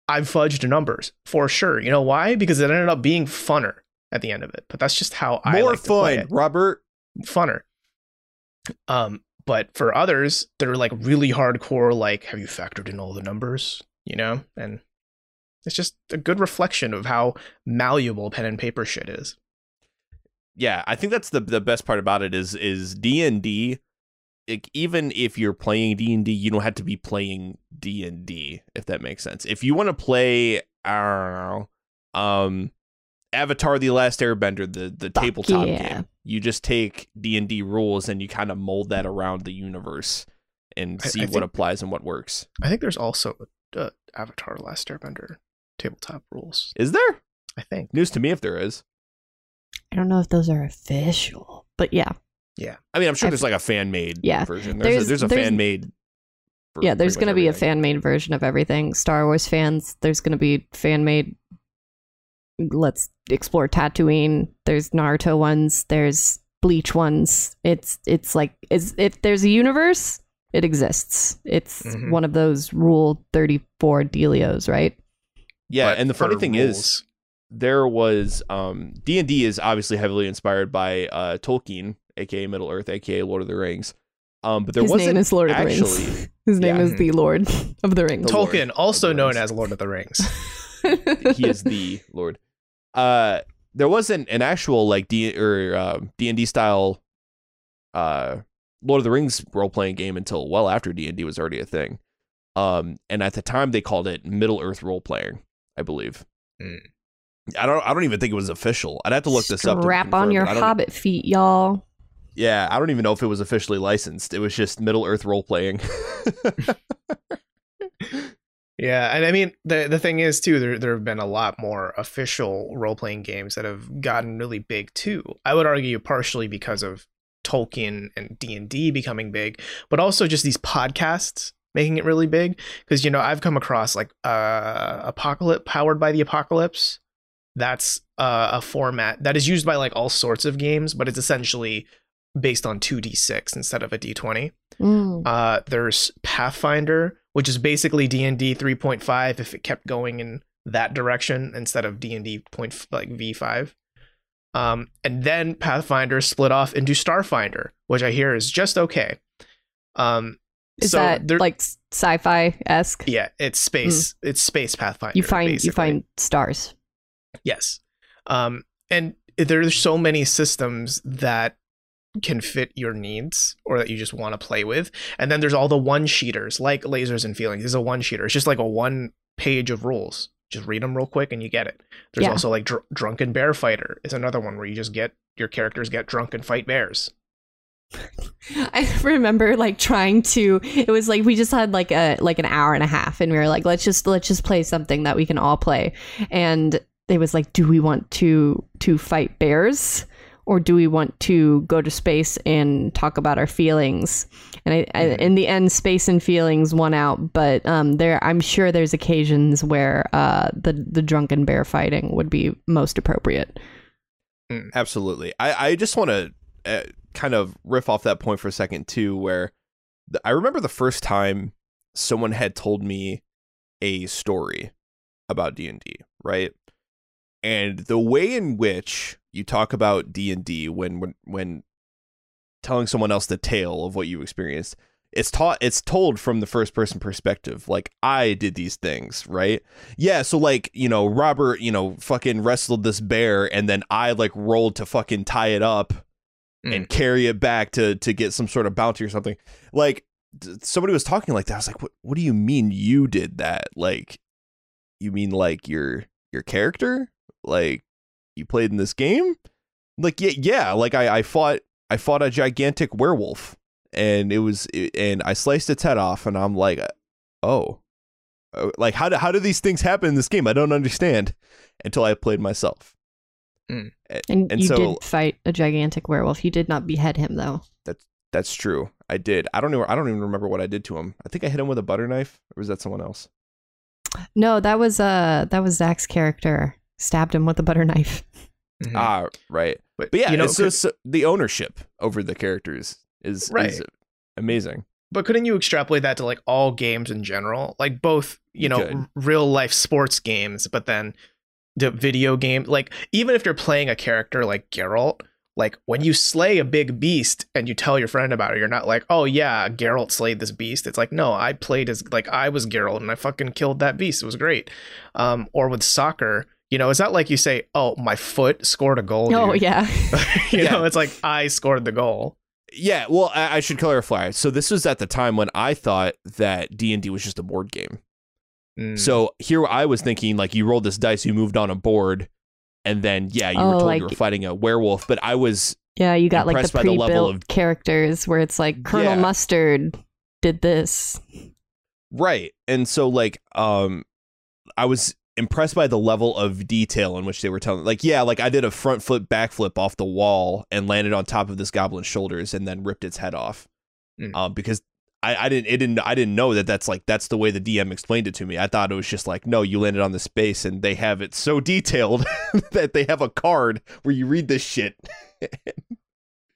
I've fudged numbers for sure. You know why? Because it ended up being funner at the end of it but that's just how i More like fun. Robert. funner. Um but for others they're like really hardcore like have you factored in all the numbers? You know? And it's just a good reflection of how malleable pen and paper shit is yeah, I think that's the the best part about it is is D and D. Even if you're playing D and D, you don't have to be playing D and D. If that makes sense. If you want to play, I don't know, um, Avatar: The Last Airbender, the the Fuck tabletop yeah. game, you just take D and D rules and you kind of mold that around the universe and I- see I what think- applies and what works. i think there's also uh, avatar last airbender tabletop rules Is there i think news to me if there is? I don't know if those are official, but yeah. Yeah. I mean, I'm sure I've- there's like a fan made Yeah. version. There's, There's- a, there's a there's- fan made. yeah, there's going to be a fan made version of everything. Star Wars fans, there's going to be fan made. Let's explore Tatooine. There's Naruto ones. There's Bleach ones. It's it's like is if there's a universe, it exists. It's Mhm. one of those Rule Thirty Four dealios, right? Yeah, But and the funny for thing is, rules. There was um D&D is obviously heavily inspired by uh Tolkien, aka Middle Earth, aka Lord of the Rings. Um but there His wasn't name is Lord of the Rings. actually His name Yeah. is the Lord of the Rings. The tolkien of also known as lord of the rings he is the Lord. Uh there wasn't an actual like D or uh, D&D style uh Lord of the Rings role playing game until well after D&D was already a thing. Um and at the time they called it Middle Earth role playing, I believe. Hmm. I don't I don't even think it was official. I'd have to look this up. Wrap on your but I don't- hobbit feet, y'all. Yeah, I don't even know if it was officially licensed. It was just Middle Earth role playing. Yeah, and I mean the the thing is too, there there have been a lot more official role playing games that have gotten really big too. I would argue partially because of Tolkien and D and D becoming big, but also just these podcasts making it really big. Because you know I've come across like uh, Apocalypse powered by the Apocalypse. That's uh, a format that is used by like all sorts of games, but it's essentially based on two d six instead of a d twenty. Mm. Uh, there's Pathfinder, which is basically D and D 3.5 if it kept going in that direction instead of D&D point like V5. Um, and then Pathfinder split off into Starfinder, which I hear is just okay. Um, Is so that there- like sci-fi esque? yeah, it's space. It's space Pathfinder. Mm. You find you find stars. Yes. Um, and there's so many systems that can fit your needs or that you just want to play with. And then there's all the one sheeters like lasers and feelings. This is a one sheeter. It's just like a one page of rules. Just read them real quick and you get it. There's Yeah. also like Dr- drunken bear fighter is another one where you just get your characters get drunk and fight bears. I remember like trying to it was like we just had like a like an hour and a half and we were like let's just let's just play something that we can all play and it was like do we want to to fight bears? Or do we want to go to space and talk about our feelings? And I, I in the end space and feelings won out. But um there I'm sure there's occasions where uh the the drunken bear fighting would be most appropriate. Absolutely. I, I just want to uh, kind of riff off that point for a second too, where the, I remember the first time someone had told me a story about D and D, right? And the way in which you talk about D and D when when when telling someone else the tale of what you experienced, it's taught it's told from the first person perspective. Like I did these things, right? Yeah, so like, you know, Robert, you know, fucking wrestled this bear and then I like rolled to fucking tie it up and mm. carry it back to to get some sort of bounty or something. Like somebody was talking like that. I was like, "What what do you mean you did that?" Like you mean like your your character? Like you played in this game? Like yeah, yeah, like I I fought I fought a gigantic werewolf and it was and I sliced its head off and I'm like, "Oh, uh, like how do how do these things happen in this game? I don't understand until I played myself. and, And you so- did fight a gigantic werewolf you did not behead him though that's That's true. I did. I don't know. I don't even remember what I did to him. I think I hit him with a butter knife, or was that someone else? No, that was uh that was Zach's character. Stabbed him with a butter knife. Mhm. Ah, right. but, But yeah, you know, it's just the ownership over the characters is, Right. is amazing. But couldn't you extrapolate that to like all games in general? Like both, you You know, could. r- real life sports games, but then the video game, like even if you're playing a character like Geralt, like when you slay a big beast and you tell your friend about it, you're not like, oh yeah, Geralt slayed this beast. It's like, no, I played as like I was Geralt and I fucking killed that beast. It was great. Um, or with soccer, you know, it's not like you say, oh, my foot scored a goal. Oh dude. yeah. you Yeah. know, it's like I scored the goal. Yeah. Well, I, I should clarify. So this was at the time when I thought that D and D was just a board game. Mm. So here I was thinking like you rolled this dice, you moved on a board, and then yeah, you Oh, were told like- you were fighting a werewolf. But I was Yeah, you got like the Impressed by the level pre-built of- characters where it's like Colonel Yeah. Mustard did this. Right. And so like um I was impressed by the level of detail in which they were telling like yeah, like I did a front flip backflip off the wall and landed on top of this goblin's shoulders and then ripped its head off. Mm. Um because I, I didn't it didn't I didn't know that that's like that's the way the DM explained it to me. I thought it was just like no, you landed on the space and they have it so detailed that they have a card where you read this shit.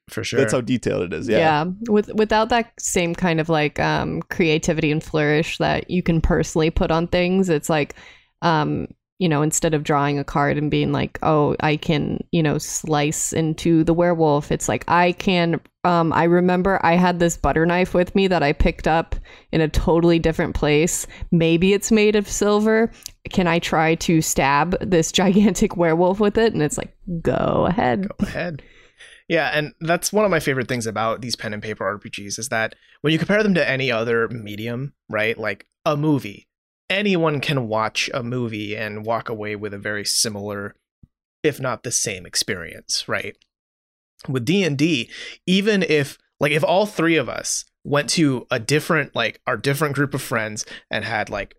for sure. That's how detailed it is. Yeah. Yeah. With without that same kind of like um creativity and flourish that you can personally put on things, it's like um you know, instead of drawing a card and being like, "Oh, I can, you know, slice into the werewolf." It's like I can um I remember I had this butter knife with me that I picked up in a totally different place. Maybe it's made of silver. Can I try to stab this gigantic werewolf with it? And it's like, "Go ahead." go ahead. Yeah, and that's one of my favorite things about these pen and paper RPGs is that when you compare them to any other medium, right? Like a movie, anyone can watch a movie and walk away with a very similar if not the same experience, right? With D&D, even if like if all three of us went to a different like our different group of friends and had like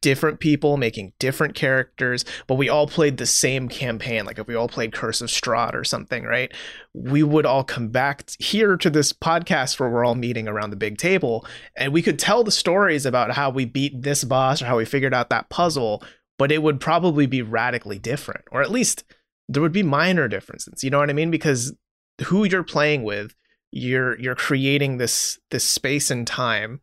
different people making different characters, but we all played the same campaign. Like if we all played Curse of Strahd or something, right? We would all come back here to this podcast where we're all meeting around the big table, and we could tell the stories about how we beat this boss or how we figured out that puzzle, but it would probably be radically different, or at least there would be minor differences. You know what I mean? Because who you're playing with, you're you're creating this this space and time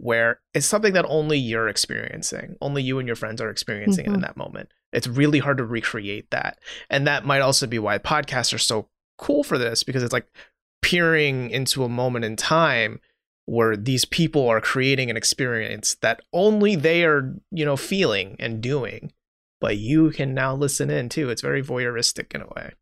where it's something that only you're experiencing, only you and your friends are experiencing it in that moment. It's really hard to recreate that. And that might also be why podcasts are so cool for this because it's like peering into a moment in time where these people are creating an experience that only they are, you know, feeling and doing. But you can now listen in too. It's very voyeuristic in a way.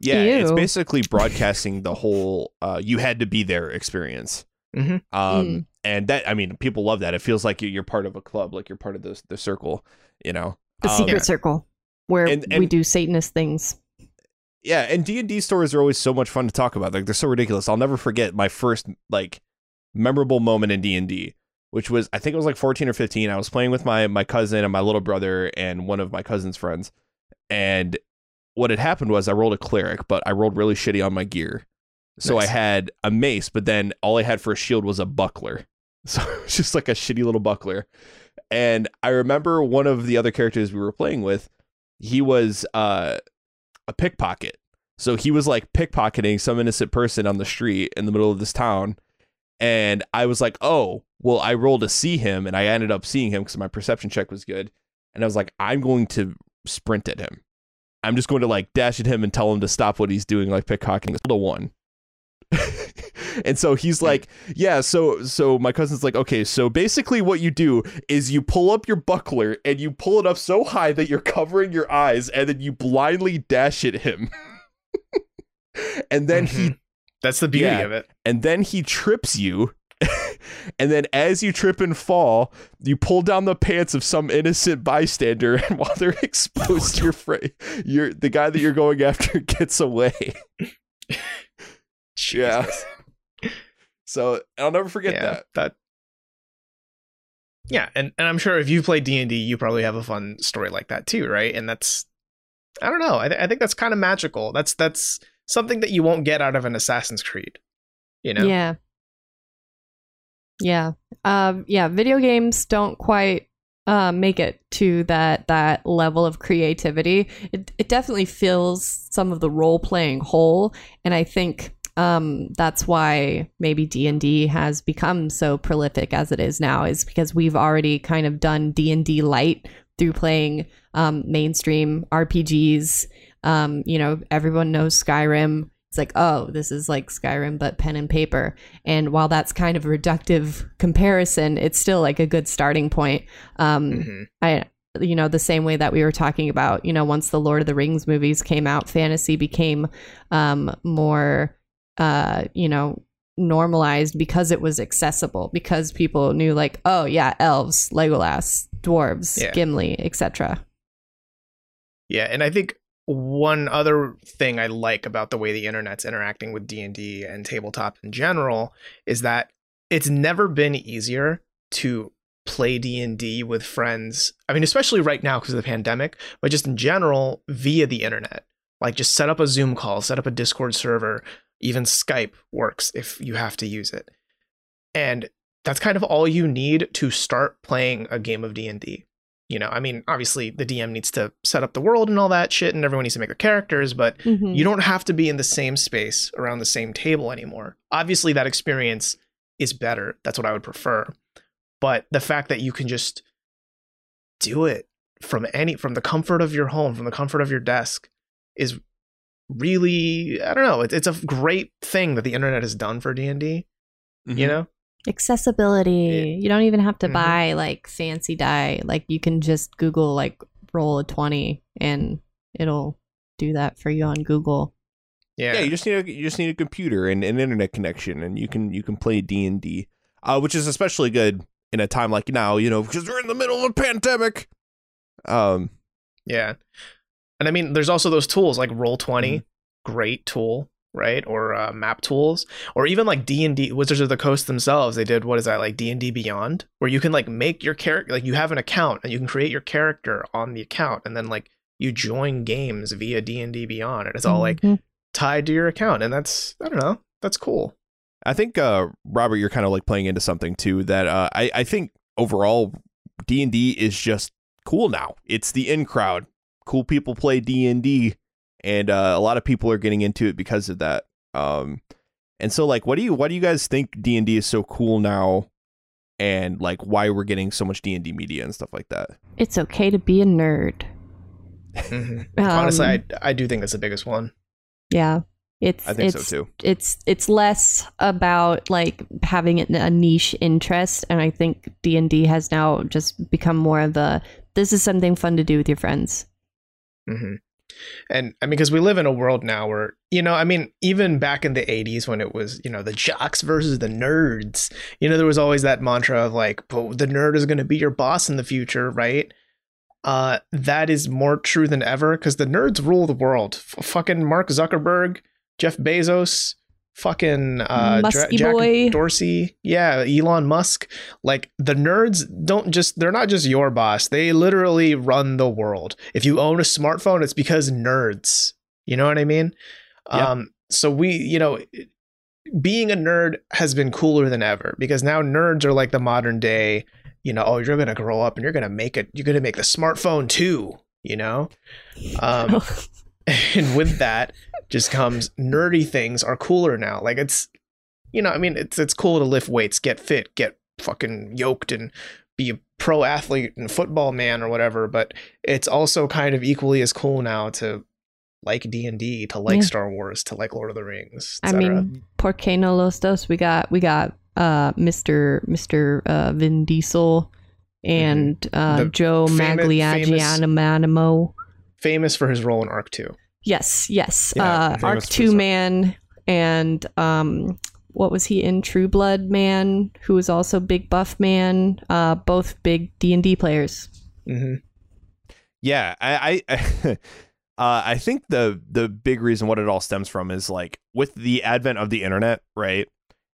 Yeah, it's basically broadcasting the whole uh, "you had to be there" experience. Mhm. Um, Mm. and that I mean, people love that. It feels like you- you're part of a club, like you're part of the the circle. You know, The Um, secret circle where and- we do Satanist things. Yeah, and D and D stories are always so much fun to talk about. Like they're so ridiculous. I'll never forget my first like memorable moment in D and D, which was I think it was like 14 or 15. I was playing with my my cousin and my little brother and one of my cousin's friends, and what had happened was I rolled a cleric, but I rolled really shitty on my gear. So Nice. I had a mace, but then all I had for a shield was a buckler. So it's just like a shitty little buckler. And I remember one of the other characters we were playing with, he was uh, a pickpocket. So he was like pickpocketing some innocent person on the street in the middle of this town. And I was like, oh, well, I rolled to see him and I ended up seeing him because my perception check was good. And I was like, I'm going to sprint at him. I'm just going to like dash at him and tell him to stop what he's doing, like pickpocketing. The one. And so he's like, yeah. So so my cousin's like, okay. So basically, what you do is you pull up your buckler and you pull it up so high that you're covering your eyes, and then you blindly dash at him. and then he Mhm. That's the beauty Yeah. of it. and then he trips you. and then as you trip and fall, you pull down the pants of some innocent bystander, and while they're exposed, to your fr- your the guy that you're going after gets away. Yeah. Jesus. So I'll never forget yeah, that. that. Yeah, and, and I'm sure if you play D and D, you probably have a fun story like that too, right? And that's, I don't know, I, th- I think that's kind of magical. That's that's something that you won't get out of an Assassin's Creed, you know? Yeah. Yeah. Um, yeah. Video games don't quite uh, make it to that that level of creativity. It it definitely fills some of the role playing hole, and I think um, that's why maybe D and D has become so prolific as it is now. Is because we've already kind of done D and D light through playing um, mainstream RPGs. Um, you know, everyone knows Skyrim. It's like, oh, this is like Skyrim, but pen and paper. And while that's kind of a reductive comparison, it's still like a good starting point. Um, Mhm. I, you know, the same way that we were talking about, you know, once the Lord of the Rings movies came out, fantasy became um, more, uh, you know, normalized because it was accessible, because people knew, like, oh, yeah, elves, Legolas, dwarves, Yeah. Gimli, etc. Yeah, and I think one other thing I like about the way the internet's interacting with D&D and tabletop in general is that it's never been easier to play D&D with friends. I mean, especially right now because of the pandemic, but just in general via the internet. Like just set up a Zoom call, set up a Discord server, even Skype works if you have to use it. And that's kind of all you need to start playing a game of D&D you know i mean obviously the dm needs to set up the world and all that shit and everyone needs to make their characters but Mhm. you don't have to be in the same space around the same table anymore obviously that experience is better that's what i would prefer but the fact that you can just do it from any from the comfort of your home from the comfort of your desk is really i don't know it's, it's a great thing that the internet has done for d&d you Mhm. know accessibility. You don't even have to Mhm. buy like fancy die. Like you can just Google like roll a 20 and it'll do that for you on Google. yeah, Yeah, you just need a you just need a computer and an internet connection, and you can you can play D and D, uh, which is especially good in a time like now, you know, because we're in the middle of a pandemic. Um, Yeah. And I mean, there's also those tools like Roll20, Mm-hmm. great tool, right? Or uh, map tools, or even like D&D Wizards of the Coast themselves. They did what is that like D&D Beyond, where you can like make your character like you have an account and you can create your character on the account and then like you join games via D&D Beyond and it's all like Mhm. tied to your account and that's I don't know, that's cool. I think uh, Robert, you're kind of like playing into something too that uh, I I think overall D and D is just cool now. It's the in crowd. Cool people play D and D, and uh, a lot of people are getting into it because of that. Um, and so like, what do you what do you guys think D and D is so cool now? and like why we're getting so much D&D media and stuff like that. It's okay to be a nerd. Mhm. Um, Honestly, I I do think that's the biggest one. yeah, it's I think it's so too. it's it's less about like having a niche interest, and I think D and D has now just become more of the this is something fun to do with your friends. Hmm And I mean, because we live in a world now where, you know, I mean, even back in the 80s when it was, you know, the jocks versus the nerds, you know, there was always that mantra of like, the nerd is going to be your boss in the future, right? Uh, that is more true than ever because the nerds rule the world. F- fucking Mark Zuckerberg, Jeff Bezos, fucking uh, Musky Jack boy. Dorsey, yeah, Elon Musk. Like the nerds don't just they're not just your boss. They literally run the world. If you own a smartphone, it's because nerds. You know what I mean? Yeah. Um so we, you know, being a nerd has been cooler than ever because now nerds are like the modern day, you know, oh, you're going to grow up and you're going to make it you're going to make the smartphone too, you know? Um and with that just comes nerdy things are cooler now. Like it's, you know, I mean, it's it's cool to lift weights, get fit, get fucking yoked, and be a pro athlete and football man or whatever. But it's also kind of equally as cool now to like D and D, to like Yeah. Star Wars, to like Lord of the Rings. I mean, por qué no los dos? We got we got uh Mr. Mr. Uh, Vin Diesel and uh, Joe famous- famous for his role in Arc Two. Yes, yes. Yeah, uh, Arc Two Man and um, what was he in True Blood Man? Who was also Big Buff Man. Uh, both big D and D players. hmm Yeah, I I, uh, I think the the big reason what it all stems from is like with the advent of the internet, right?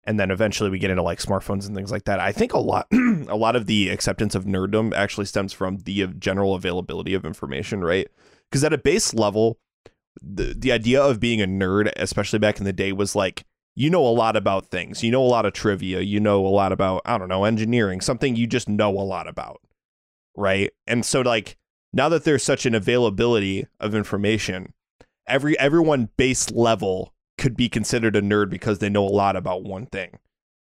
And then eventually we get into like smartphones and things like that. I think a lot a lot of the acceptance of nerddom actually stems from the general availability of information, right? Because at a base level, the the idea of being a nerd, especially back in the day, was like you know a lot about things. You know a lot of trivia. You know a lot about I don't know engineering, something you just know a lot about, right? And so like now that there's such an availability of information, every everyone base level could be considered a nerd because they know a lot about one thing.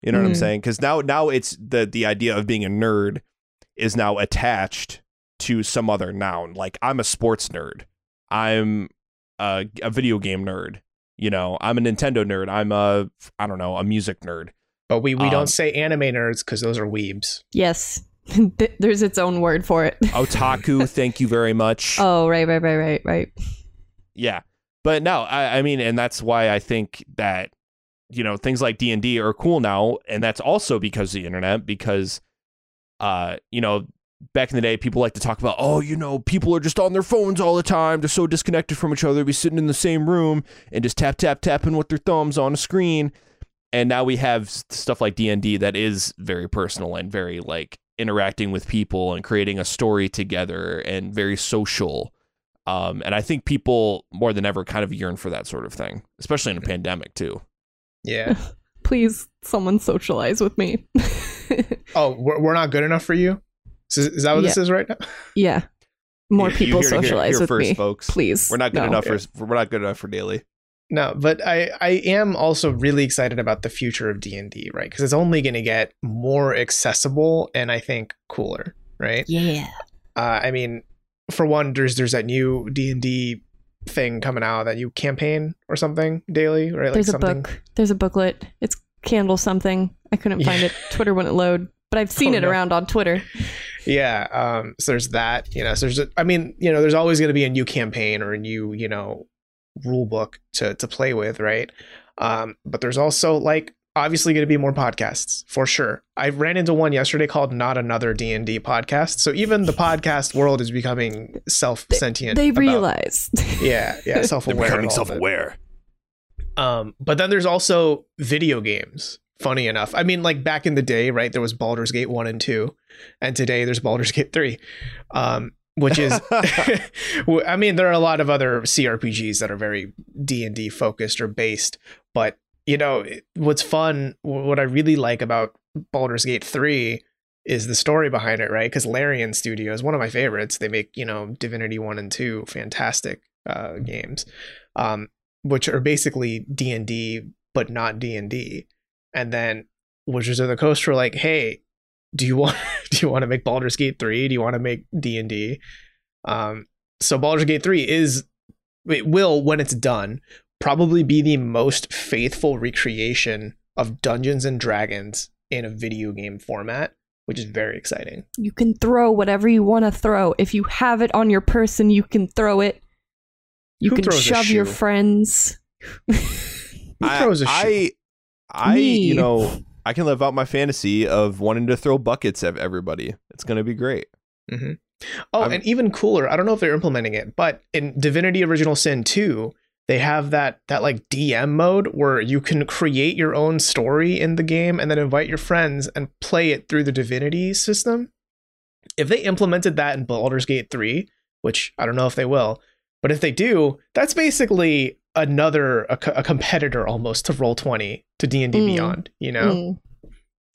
You know what I'm Mhm. saying? Because now now it's the the idea of being a nerd is now attached to some other noun. Like I'm a sports nerd. I'm a, a video game nerd. You know, I'm a Nintendo nerd. I'm a I don't know a music nerd. But we we Um, don't say anime nerds because those are weebs. Yes, there's its own word for it. Otaku, thank you very much. oh, right, right, right, right, right. Yeah. But no, I, I mean, and that's why I think that, you know, things like D and D are cool now. And that's also because of the internet, because uh, you know, back in the day, people like to talk about, oh, you know, people are just on their phones all the time. They're so disconnected from each other. They'll be sitting in the same room and just tap, tap, tapping with their thumbs on a screen. And now we have stuff like D and D that is very personal and very like interacting with people and creating a story together and very social. Um, and I think people more than ever kind of yearn for that sort of thing, especially in a pandemic too. Yeah. Please, someone socialize with me. oh, we're, we're not good enough for you. So is, is that what this is right now? yeah, more You- you people hear it here- socialize here with first, me, folks. please. We're not good No. enough for we're not good enough for Daly. No, but I I am also really excited about the future of D and D, right? Because it's only going to get more accessible and I think cooler, right? Yeah. Uh, I mean, for one, there's there's that new D and D thing coming out, that new campaign or something Daly, right? Like There's a something. book. There's a booklet. It's candle something. I couldn't find Yeah. it. Twitter wouldn't load, but I've seen Oh, it no. around on Twitter. Yeah. Um. So there's that. You know. So there's. a- I mean, you know, there's always going to be a new campaign or a new, you know, rule book to to play with, right? Um. But there's also like obviously going to be more podcasts for sure. I ran into one yesterday called "Not Another D and D Podcast." So even the podcast world is becoming self sentient. They realize. Yeah. Yeah. self-aware They're aware. becoming self-aware. Um, but then there's also video games. Funny enough, I mean, like back in the day, right? There was Baldur's Gate one and two, and today there's Baldur's Gate three, um, which is, I mean, there are a lot of other CRPGs that are very D and D focused or based. But you know, what's fun, what I really like about Baldur's Gate three is the story behind it, right? Because Larian Studios, one of my favorites, they make you know Divinity one and two, fantastic uh, games. Um, which are basically D and D, but not D and D. And then Wizards of the Coast were like, "Hey, do you want do you want to make Baldur's Gate 3? Do you want to make D&D? Um so Baldur's Gate 3 is it will when it's done probably be the most faithful recreation of Dungeons and Dragons in a video game format, which is very exciting. You can throw whatever you want to throw. If you have it on your person, you can throw it. You Who can shove your friends. Who I, throws a shoe? I, I, Me. you know, I can live out my fantasy of wanting to throw buckets at everybody. It's gonna be great. Mm-hmm. Oh, I'm- and even cooler, I don't know if they're implementing it, but in Divinity Original Sin 2, they have that that like DM mode where you can create your own story in the game and then invite your friends and play it through the Divinity system. If they implemented that in Baldur's Gate 3, which I don't know if they will, but if they do, that's basically another a, a competitor almost to Roll20 to D&D Mm. Beyond, you know? Mm.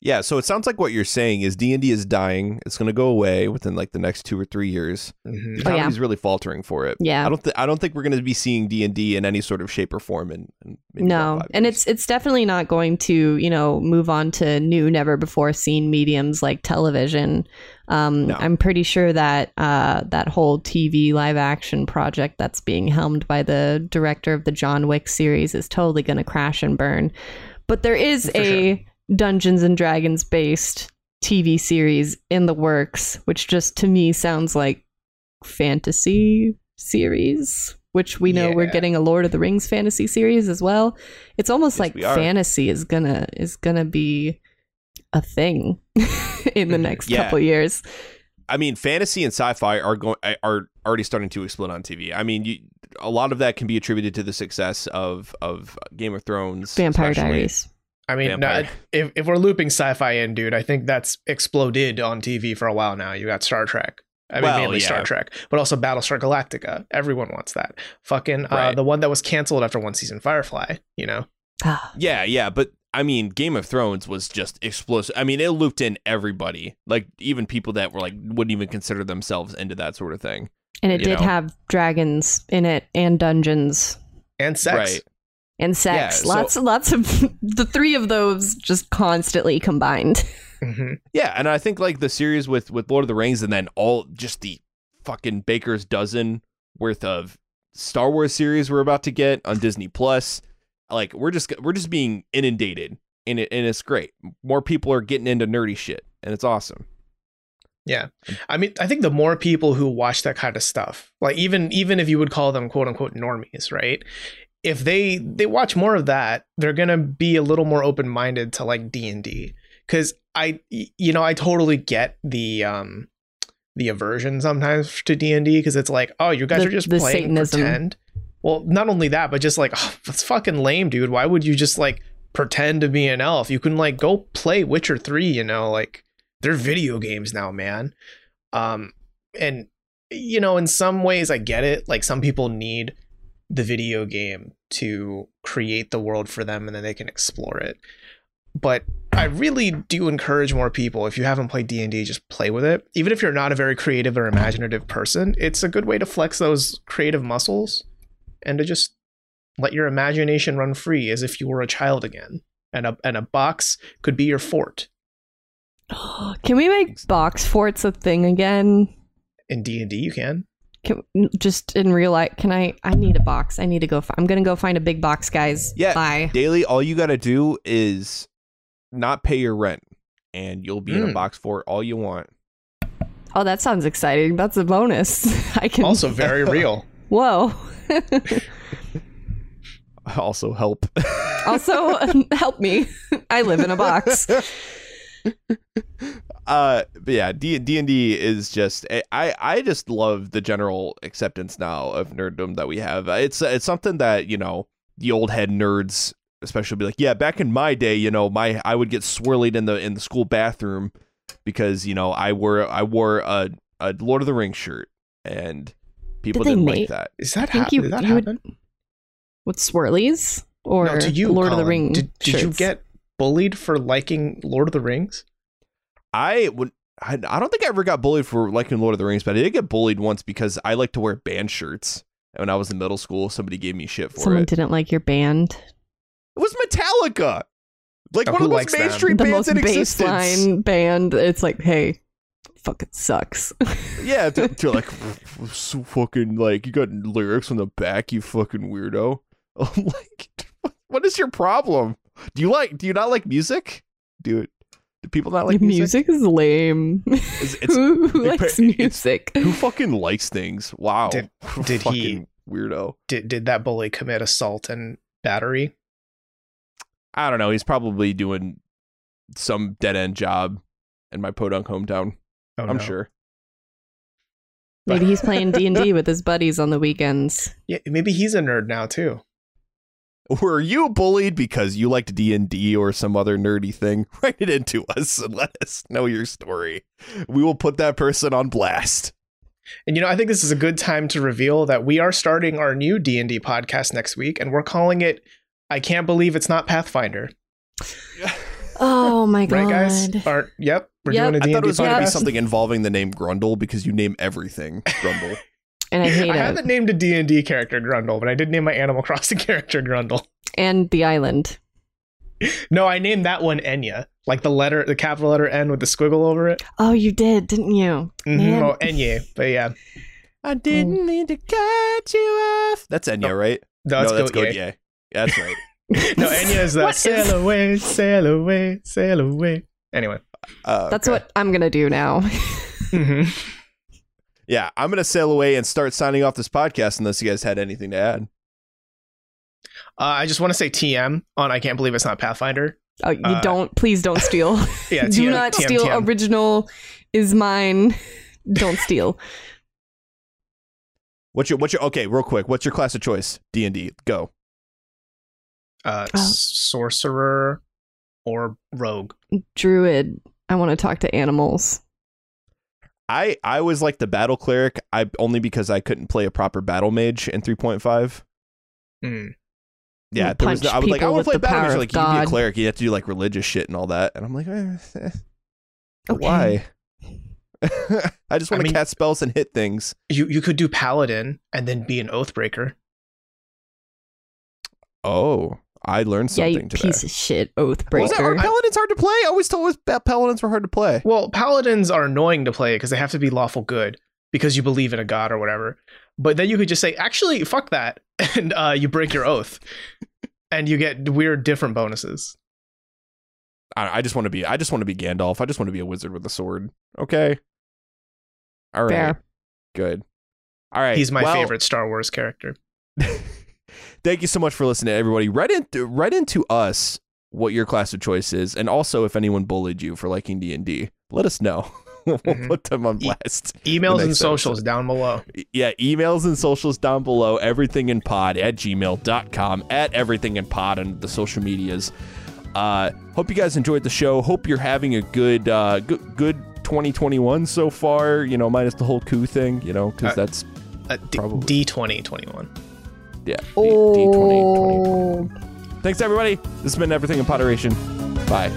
Yeah, so it sounds like what you're saying is D and D is dying. It's gonna go away within like the next two or three years. Mhm. The Oh, yeah. really faltering for it. Yeah. I don't. Th- I don't think we're gonna be seeing D and D in any sort of shape or form. In, in No, and it's it's definitely not going to you know move on to new, never before seen mediums like television. Um, No. I'm pretty sure that uh, that whole TV live action project that's being helmed by the director of the John Wick series is totally going to crash and burn. But there is For a Dungeons and Dragons based TV series in the works, which just to me sounds like fantasy series. Which we know we're getting a Lord of the Rings fantasy series as well. It's almost Yes, like we fantasy is gonna is gonna be a thing in the Mhm. next Yeah. couple years. I mean, fantasy and sci-fi are going are already starting to explode on TV. I mean, you, a lot of that can be attributed to the success of of Game of Thrones, Vampire especially. Diaries. I mean, no, if if we're looping sci-fi in, dude, I think that's exploded on TV for a while now. You got Star Trek. I mean, Well, mainly Star. Trek, but also Battlestar Galactica. Everyone wants that. Fucking uh, Right. the one that was canceled after one season, Firefly. You know, Ah, Yeah, yeah, but I mean, Game of Thrones was just explosive. I mean, it looped in everybody, like even people that were like wouldn't even consider themselves into that sort of thing. and it did know. have dragons in it and dungeons and sex. Right. and sex. Yeah, so- lots lots of the three of those just constantly combined. hmm Yeah, and I think like the series with with Lord of the Rings, and then all just the fucking baker's dozen worth of Star Wars series we're about to get on Disney Plus. Like we're just we're just being inundated, and it and it's great. More people are getting into nerdy shit, and it's awesome. Yeah, I mean, I think the more people who watch that kind of stuff, like even even if you would call them quote unquote normies, right? If they they watch more of that, they're gonna be a little more open minded to like D and D. Because I, you know, I totally get the um the aversion sometimes to D and D because it's like, oh, you guys The- are just the playing Satanism. pretend. Well, not only that, but just like oh, that's fucking lame, dude. Why would you just like pretend to be an elf? You can like go play Witcher three. You know, like they're video games now, man. Um, and you know, in some ways, I get it. Like some people need the video game to create the world for them, and then they can explore it. But I really do encourage more people. If you haven't played D and D, just play with it. Even if you're not a very creative or imaginative person, it's a good way to flex those creative muscles and to just let your imagination run free as if you were a child again. And a and a box could be your fort. Can we make box forts a thing again? In D and D, you can. Can, just in real life, can I? I need a box. I need to go. Fi- I'm gonna go find a big box, guys. Yeah. Bye. Daly, all you got to do is not pay your rent, and you'll be in a Mm. box for all you want. Oh, that sounds exciting. That's a bonus. I can. Also very real. Whoa. Also, help. also, help me. I live in a box. uh but yeah d D and d is just i i just love the general acceptance now of nerddom that we have it's it's something that you know the old head nerds especially be like yeah back in my day you know my i would get swirled in the in the school bathroom because you know i wore i wore a, a lord of the rings shirt and people Did they didn't make- like that Is that think happen? you- Did that you would- happen? With swirlies or no, to you, Lord of the Rings. Did, did you get bullied for liking Lord of the Rings? i would I, I don't think i ever got bullied for liking lord of the rings but i did get bullied once because i like to wear band shirts and when i was in middle school somebody gave me shit for Someone it Someone didn't like your band. It was Metallica. Like Oh, one of the most likes them? mainstream the bands most in existence. baseline band. It's like, hey, fucking sucks. Yeah, they're, they're like so fucking like you got lyrics on the back, you fucking weirdo. I'm like, what is your problem? Do you like? Do you not like music? Do it? Do people not like music? music? is lame. It's- it's- who who it- likes it's- music? Who fucking likes things? Wow. Did- did he- weirdo? Did did that bully commit assault and battery? I don't know. He's probably doing some dead end job in my podunk hometown. Oh, I'm no. sure. Maybe he's playing D and D with his buddies on the weekends. Yeah, maybe he's a nerd now too. Were you bullied because you liked D and D or some other nerdy thing? Write it into us and let us know your story. We will put that person on blast. And you know, I think this is a good time to reveal that we are starting our new D and D podcast next week, and we're calling it "I Can't Believe It's Not Pathfinder." Oh my god! Right, guys? Or, yep, we're Yep. doing a I D thought and it was going to be something involving the name Grundle because you name everything Grundle. And I hate I it. haven't named a D and D character Grundle, but I did name my Animal Crossing character Grundle. And the island. No, I named that one Enya, like the letter, the capital letter N with the squiggle over it. Oh, you did, didn't you? Mm-hmm. Oh, Enye, but yeah, I didn't mean to cut you off. That's Enya, right? no, it's no, that's Goat Ye. Yeah, that's right. No, Enya is the What is- sail away, sail away, sail away. Anyway, Uh, That's okay. what I'm gonna do now. Mhm. Yeah, I'm going to sail away and start signing off this podcast unless you guys had anything to add. uh, I just want to say TM on I can't believe it's not Pathfinder. Oh, you Uh, don't. Please don't steal. Yeah, do not TM, steal. TM. Original is mine. Don't steal. What's your what's your okay? Real quick, what's your class of choice? D and D. Go. uh, Oh. sorcerer or rogue. Druid. I want to talk to animals. I I was like the battle cleric. I only because I couldn't play a proper battle mage in 3.5. Mm. Yeah, there was no, I was like, I want to play the battle mage. power They're Like you can be a cleric, you have to do like religious shit and all that. And I'm like, eh, eh, Okay. why? I just I want to mean- cast spells and hit things. You you could do paladin and then be an oathbreaker. Oh, I learned something Yeah, something you today. piece of shit, oath Was that, are paladins hard to play? I always told us pa- paladins were hard to play. Well, paladins are annoying to play because they have to be lawful good because you believe in a god or whatever. But then you could just say, actually, fuck that, and uh, you break your oath, and you get weird different bonuses. I, I just want to be. I just want to be Gandalf. I just want to be a wizard with a sword. Okay. All right. Fair. Good. All right. He's my well, favorite Star Wars character. Thank you so much for listening, everybody. Write into write into us what your class of choice is, and also if anyone bullied you for liking D and D, let us know. we'll Mhm. put them on E- blast. Emails and socials episode. down below. Yeah, emails and socials down below. Everything in pod at gmail.com, at everything in pod and the social medias. Uh, hope you guys enjoyed the show. Hope you're having a good, uh, good, good 2021 so far. You know, minus the whole coup thing. You know, because Uh, that's Uh, D- Probably. D2021. Yeah. D- Oh. D20, 2020. Thanks everybody. This has been everything in Potteration. Bye.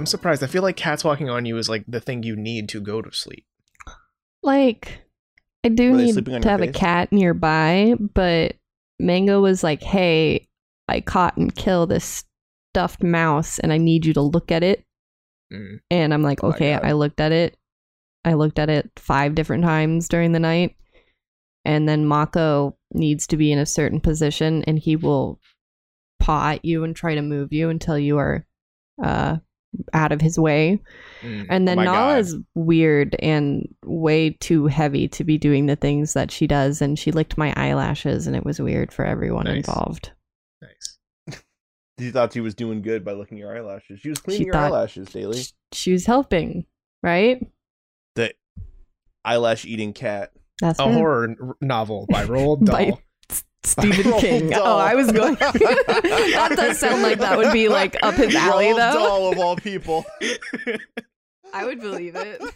I'm surprised. I feel like cats walking on you is like the thing you need to go to sleep. Like, I do Were they need sleeping on to your have a face? cat nearby, but Mango was like, "Hey, I caught and killed this stuffed mouse, and I need you to look at it." Mm. And I'm like, Oh my "Okay." God. I looked at it. I looked at it five different times during the night, and then Mako needs to be in a certain position, and he will paw at you and try to move you until you are uh, out of his way. Mm. And then Oh God. Nala's weird and way too heavy to be doing the things that she does. And she licked my eyelashes, and it was weird for everyone Nice. involved. Nice. You thought she was doing good by licking your eyelashes. She was cleaning She your eyelashes daily. She was helping, right? The eyelash eating cat. That's A her. horror novel by Roald Dahl. By- Stephen Roald King. Dahl. Oh, I was going. that does sound like that would be like up his alley, Roald though. Dahl of all people. I would believe it.